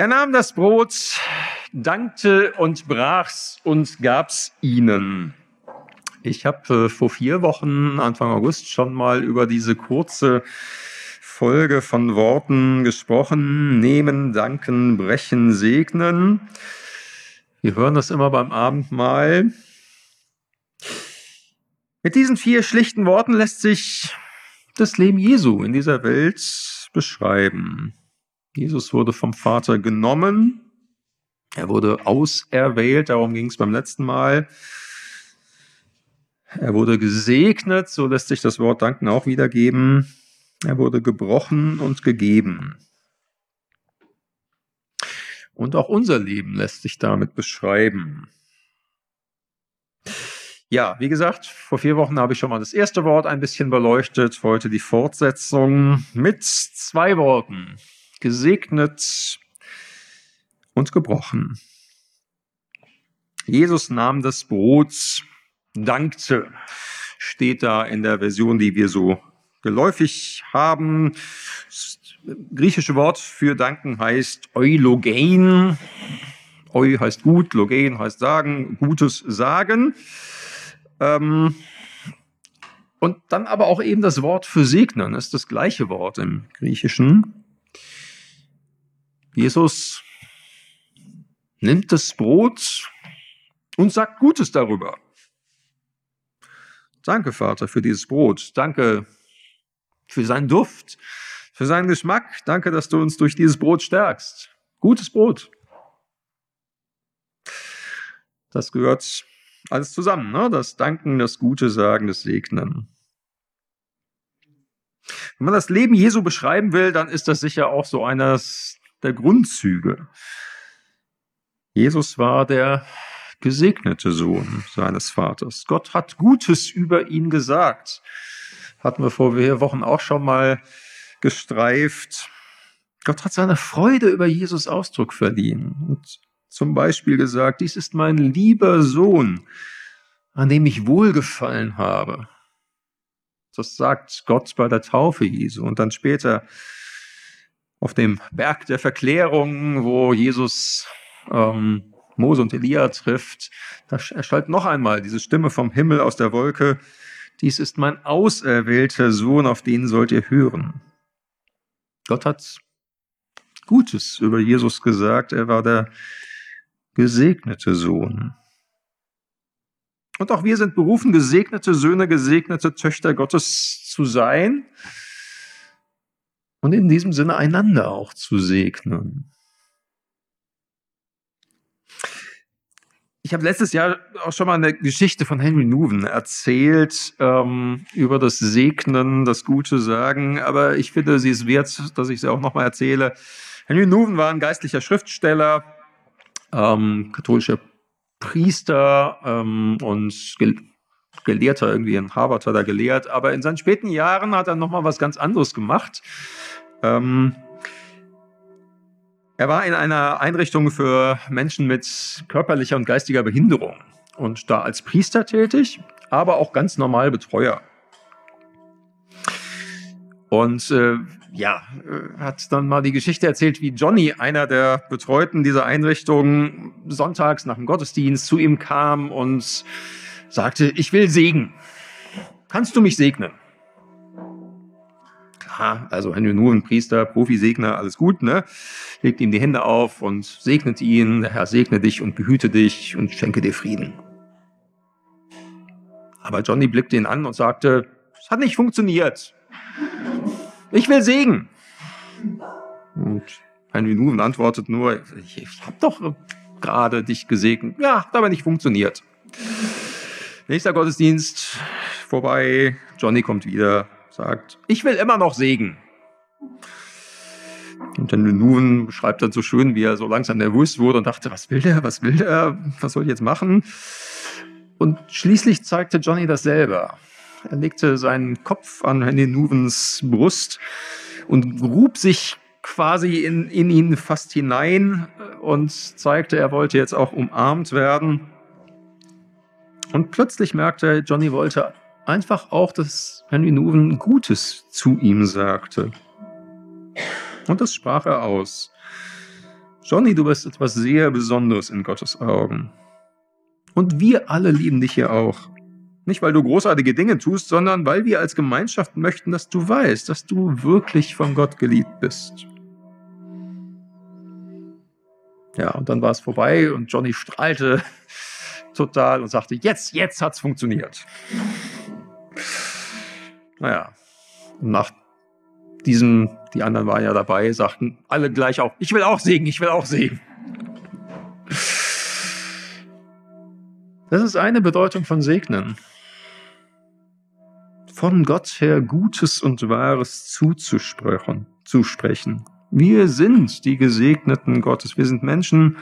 Er nahm das Brot, dankte und brach's und gab's ihnen. Ich habe äh, vor vier Wochen, Anfang August, schon mal über diese kurze Folge von Worten gesprochen. Nehmen, danken, brechen, segnen. Wir hören das immer beim Abendmahl. Mit diesen vier schlichten Worten lässt sich das Leben Jesu in dieser Welt beschreiben. Jesus wurde vom Vater genommen, er wurde auserwählt, darum ging es beim letzten Mal. Er wurde gesegnet, so lässt sich das Wort danken auch wiedergeben. Er wurde gebrochen und gegeben. Und auch unser Leben lässt sich damit beschreiben. Ja, wie gesagt, vor vier Wochen habe ich schon mal das erste Wort ein bisschen beleuchtet, heute die Fortsetzung mit zwei Worten gesegnet und gebrochen. Jesus nahm das Brot, dankte, steht da in der Version, die wir so geläufig haben. Das griechische Wort für danken heißt eulogein. Eu heißt gut, logein heißt sagen, Gutes sagen. Ähm, und dann aber auch eben das Wort für segnen, ist das gleiche Wort im Griechischen. Jesus nimmt das Brot und sagt Gutes darüber. Danke, Vater, für dieses Brot. Danke für seinen Duft, für seinen Geschmack. Danke, dass du uns durch dieses Brot stärkst. Gutes Brot. Das gehört alles zusammen, ne? Das Danken, das Gute sagen, das Segnen. Wenn man das Leben Jesu beschreiben will, dann ist das sicher auch so eines der Grundzüge. Jesus war der gesegnete Sohn seines Vaters. Gott hat Gutes über ihn gesagt. Hatten wir vor Wochen auch schon mal gestreift. Gott hat seine Freude über Jesus Ausdruck verliehen und zum Beispiel gesagt, dies ist mein lieber Sohn, an dem ich wohlgefallen habe. Das sagt Gott bei der Taufe Jesu und dann später auf dem Berg der Verklärung, wo Jesus ähm, Mose und Elia trifft, da erschallt noch einmal diese Stimme vom Himmel aus der Wolke. Dies ist mein auserwählter Sohn, auf den sollt ihr hören. Gott hat Gutes über Jesus gesagt. Er war der gesegnete Sohn. Und auch wir sind berufen, gesegnete Söhne, gesegnete Töchter Gottes zu sein und in diesem Sinne einander auch zu segnen. Ich habe letztes Jahr auch schon mal eine Geschichte von Henry Nuven erzählt ähm, über das Segnen, das Gute sagen, aber ich finde, sie ist wert, dass ich sie auch nochmal erzähle. Henry Nuven war ein geistlicher Schriftsteller, ähm, katholischer Priester ähm, und Gelehrter irgendwie in Harvard hat er gelehrt, aber in seinen späten Jahren hat er nochmal was ganz anderes gemacht. Ähm, er war in einer Einrichtung für Menschen mit körperlicher und geistiger Behinderung und da als Priester tätig, aber auch ganz normal Betreuer. Und äh, ja, äh, hat dann mal die Geschichte erzählt, wie Johnny, einer der Betreuten dieser Einrichtung, sonntags nach dem Gottesdienst zu ihm kam und sagte, ich will Segen. Kannst du mich segnen? Klar, also wenn du nur ein Priester, Profisegner, alles gut, ne? Legt ihm die Hände auf und segnet ihn. Der Herr segne dich und behüte dich und schenke dir Frieden. Aber Johnny blickte ihn an und sagte, es hat nicht funktioniert. Ich will Segen. Und Henry Nuven antwortet nur, ich, ich habe doch gerade dich gesegnet. Ja, hat aber nicht funktioniert. Nächster Gottesdienst vorbei. Johnny kommt wieder, sagt, ich will immer noch Segen. Und Henry Nuven beschreibt dann so schön, wie er so langsam nervös wurde und dachte, was will der, was will der, was soll ich jetzt machen? Und schließlich zeigte Johnny das selber. Er legte seinen Kopf an Henry Nuvens Brust und grub sich quasi in, in ihn fast hinein und zeigte, er wollte jetzt auch umarmt werden. Und plötzlich merkte er, Johnny wollte einfach auch, dass Henry Nuven Gutes zu ihm sagte. Und das sprach er aus. Johnny, du bist etwas sehr Besonderes in Gottes Augen. Und wir alle lieben dich hier auch. Nicht, weil du großartige Dinge tust, sondern weil wir als Gemeinschaft möchten, dass du weißt, dass du wirklich von Gott geliebt bist. Ja, und dann war es vorbei und Johnny strahlte total und sagte, jetzt, jetzt hat's funktioniert. Naja, nach diesem, die anderen waren ja dabei, sagten alle gleich auch, ich will auch singen, ich will auch singen. Das ist eine Bedeutung von Segnen. Von Gott her Gutes und Wahres zuzusprechen. Zusprechen. Wir sind die Gesegneten Gottes. Wir sind Menschen,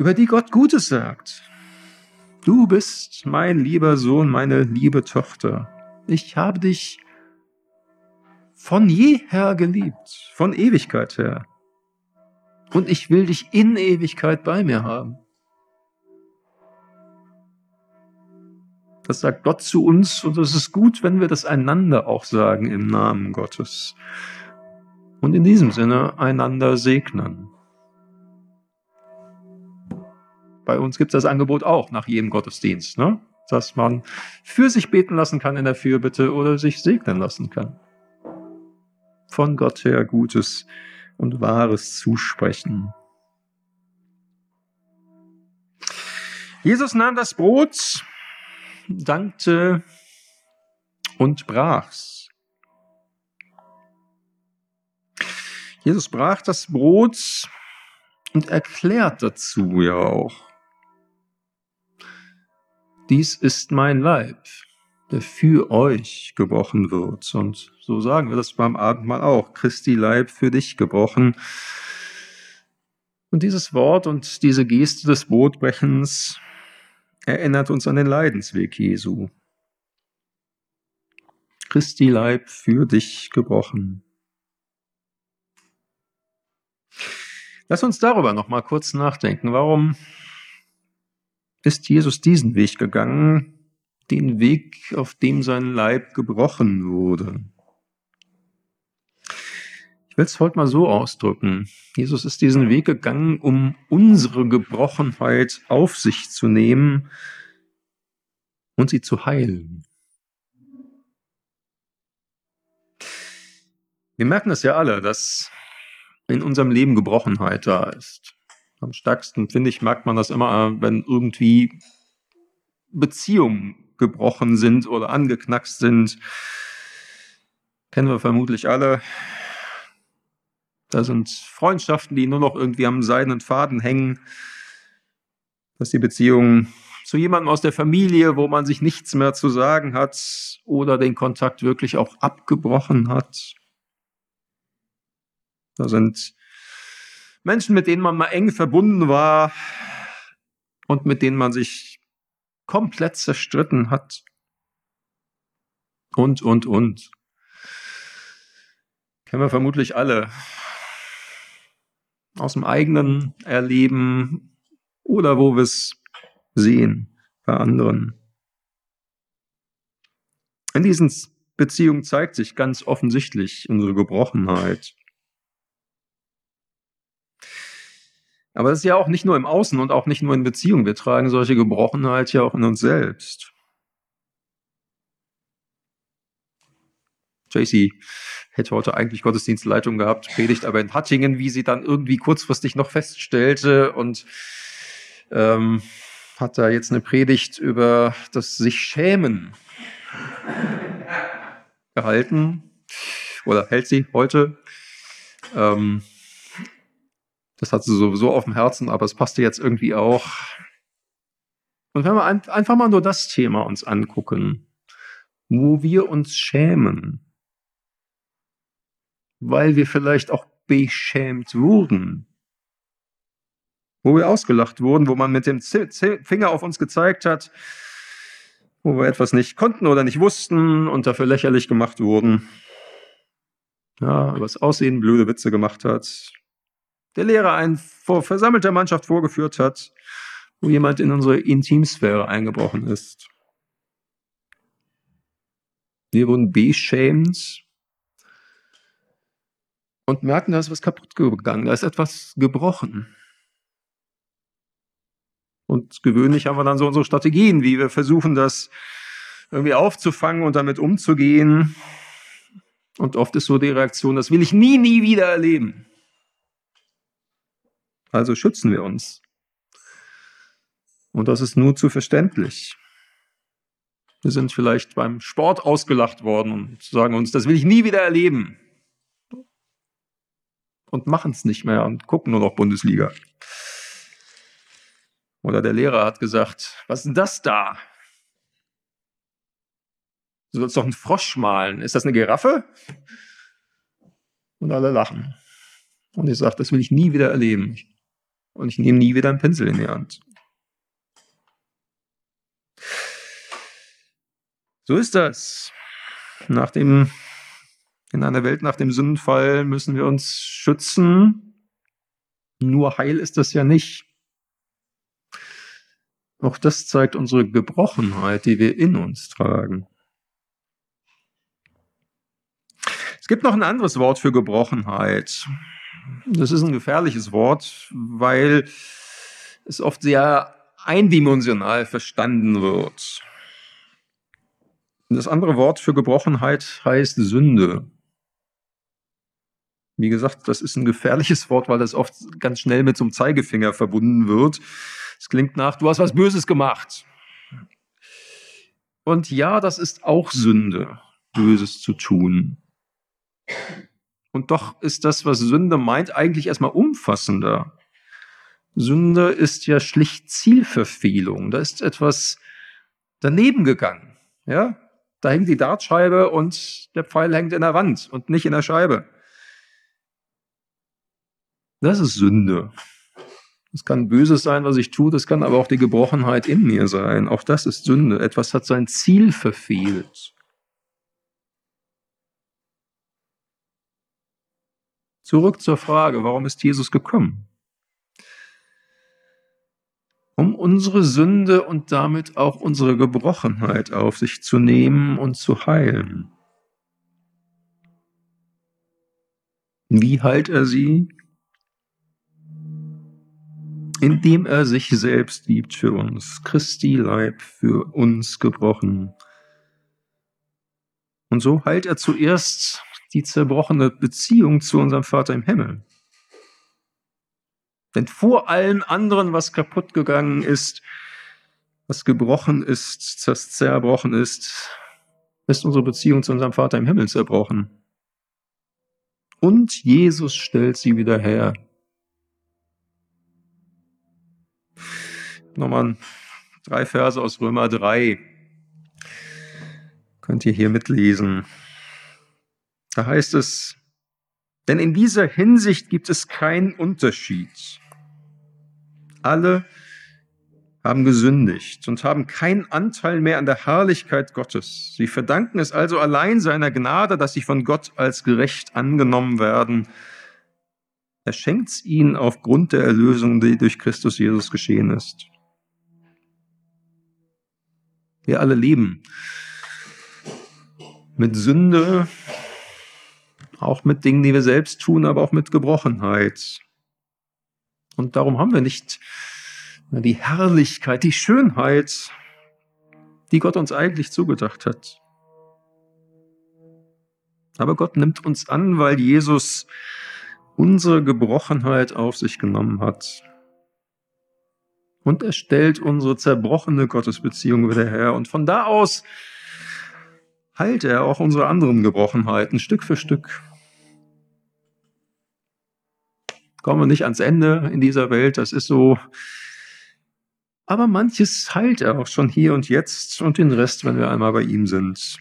über die Gott Gutes sagt. Du bist mein lieber Sohn, meine liebe Tochter. Ich habe dich von jeher geliebt, von Ewigkeit her. Und ich will dich in Ewigkeit bei mir haben. Das sagt Gott zu uns und es ist gut, wenn wir das einander auch sagen im Namen Gottes. Und in diesem Sinne einander segnen. Bei uns gibt es das Angebot auch nach jedem Gottesdienst, ne? dass man für sich beten lassen kann in der Fürbitte oder sich segnen lassen kann. Von Gott her Gutes und Wahres zusprechen. Jesus nahm das Brot, dankte und brach's. Jesus brach das Brot und erklärt dazu ja auch. Dies ist mein Leib, der für euch gebrochen wird. Und so sagen wir das beim Abendmahl auch. Christi Leib für dich gebrochen. Und dieses Wort und diese Geste des Brotbrechens erinnert uns an den Leidensweg Jesu. Christi Leib für dich gebrochen. Lass uns darüber noch mal kurz nachdenken. Warum ist Jesus diesen Weg gegangen, den Weg, auf dem sein Leib gebrochen wurde? Ich will es heute mal so ausdrücken. Jesus ist diesen Weg gegangen, um unsere Gebrochenheit auf sich zu nehmen und sie zu heilen. Wir merken es ja alle, dass in unserem Leben Gebrochenheit da ist. Am stärksten, finde ich, merkt man das immer, wenn irgendwie Beziehungen gebrochen sind oder angeknackst sind. Kennen wir vermutlich alle. Da sind Freundschaften, die nur noch irgendwie am seidenen Faden hängen. Dass die Beziehung zu jemandem aus der Familie, wo man sich nichts mehr zu sagen hat oder den Kontakt wirklich auch abgebrochen hat. Da sind Menschen, mit denen man mal eng verbunden war und mit denen man sich komplett zerstritten hat. Und, und, und. Kennen wir vermutlich alle. Aus dem eigenen Erleben oder wo wir es sehen bei anderen. In diesen Beziehungen zeigt sich ganz offensichtlich unsere Gebrochenheit. Aber das ist ja auch nicht nur im Außen und auch nicht nur in Beziehungen. Wir tragen solche Gebrochenheit ja auch in uns selbst. JC hätte heute eigentlich Gottesdienstleitung gehabt, predigt aber in Hattingen, wie sie dann irgendwie kurzfristig noch feststellte und ähm, hat da jetzt eine Predigt über das sich schämen gehalten oder hält sie heute. Ähm, das hat sie sowieso auf dem Herzen, aber es passte jetzt irgendwie auch. Und wenn wir einfach mal nur das Thema uns angucken, wo wir uns schämen, weil wir vielleicht auch beschämt wurden, wo wir ausgelacht wurden, wo man mit dem Finger auf uns gezeigt hat, wo wir etwas nicht konnten oder nicht wussten und dafür lächerlich gemacht wurden. Ja, über Aussehen blöde Witze gemacht hat, der Lehrer einen vor versammelter Mannschaft vorgeführt hat, wo jemand in unsere Intimsphäre eingebrochen ist. Wir wurden beschämt. und merken, da ist was kaputt gegangen, da ist etwas gebrochen. Und gewöhnlich haben wir dann so unsere Strategien, wie wir versuchen, das irgendwie aufzufangen und damit umzugehen. Und oft ist so die Reaktion, das will ich nie, nie wieder erleben. Also schützen wir uns. Und das ist nur zu verständlich. Wir sind vielleicht beim Sport ausgelacht worden und sagen uns, das will ich nie wieder erleben. Und machen es nicht mehr und gucken nur noch Bundesliga. Oder der Lehrer hat gesagt, was ist denn das da? Du sollst doch einen Frosch malen. Ist das eine Giraffe? Und alle lachen. Und ich sage, das will ich nie wieder erleben. Und ich nehme nie wieder einen Pinsel in die Hand. So ist das. Nach dem, in einer Welt nach dem Sündenfall müssen wir uns schützen. Nur heil ist das ja nicht. Auch das zeigt unsere Gebrochenheit, die wir in uns tragen. Es gibt noch ein anderes Wort für Gebrochenheit. Das ist ein gefährliches Wort, weil es oft sehr eindimensional verstanden wird. Das andere Wort für Gebrochenheit heißt Sünde. Wie gesagt, das ist ein gefährliches Wort, weil das oft ganz schnell mit so einem Zeigefinger verbunden wird. Es klingt nach, du hast was Böses gemacht. Und ja, das ist auch Sünde, Böses zu tun. Und doch ist das, was Sünde meint, eigentlich erstmal umfassender. Sünde ist ja schlicht Zielverfehlung. Da ist etwas daneben gegangen. Ja? Da hängt die Dartscheibe und der Pfeil hängt in der Wand und nicht in der Scheibe. Das ist Sünde. Es kann Böses sein, was ich tue, das kann aber auch die Gebrochenheit in mir sein. Auch das ist Sünde. Etwas hat sein Ziel verfehlt. Zurück zur Frage, warum ist Jesus gekommen? Um unsere Sünde und damit auch unsere Gebrochenheit auf sich zu nehmen und zu heilen. Wie heilt er sie? Indem er sich selbst liebt für uns, Christi Leib für uns gebrochen. Und so heilt er zuerst die zerbrochene Beziehung zu unserem Vater im Himmel. Denn vor allem anderen, was kaputt gegangen ist, was gebrochen ist, das zerbrochen ist, ist unsere Beziehung zu unserem Vater im Himmel zerbrochen. Und Jesus stellt sie wieder her. Nochmal drei Verse aus Römer 3. Könnt ihr hier mitlesen. Da heißt es, denn in dieser Hinsicht gibt es keinen Unterschied. Alle haben gesündigt und haben keinen Anteil mehr an der Herrlichkeit Gottes. Sie verdanken es also allein seiner Gnade, dass sie von Gott als gerecht angenommen werden. Er schenkt es ihnen aufgrund der Erlösung, die durch Christus Jesus geschehen ist. Wir alle leben mit Sünde, auch mit Dingen, die wir selbst tun, aber auch mit Gebrochenheit. Und darum haben wir nicht die Herrlichkeit, die Schönheit, die Gott uns eigentlich zugedacht hat. Aber Gott nimmt uns an, weil Jesus unsere Gebrochenheit auf sich genommen hat. Und er stellt unsere zerbrochene Gottesbeziehung wieder her. Und von da aus heilt er auch unsere anderen Gebrochenheiten Stück für Stück kommen wir nicht ans Ende in dieser Welt, das ist so. Aber manches heilt er auch schon hier und jetzt und den Rest, wenn wir einmal bei ihm sind.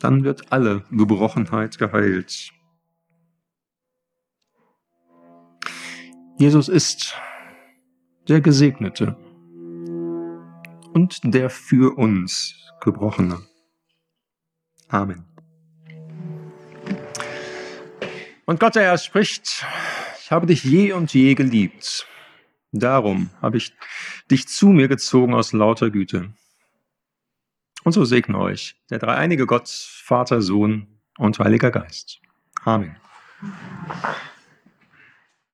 Dann wird alle Gebrochenheit geheilt. Jesus ist der Gesegnete und der für uns Gebrochene. Amen. Und Gott, der Herr, spricht, ich habe dich je und je geliebt. Darum habe ich dich zu mir gezogen aus lauter Güte. Und so segne euch der dreieinige Gott, Vater, Sohn und Heiliger Geist. Amen.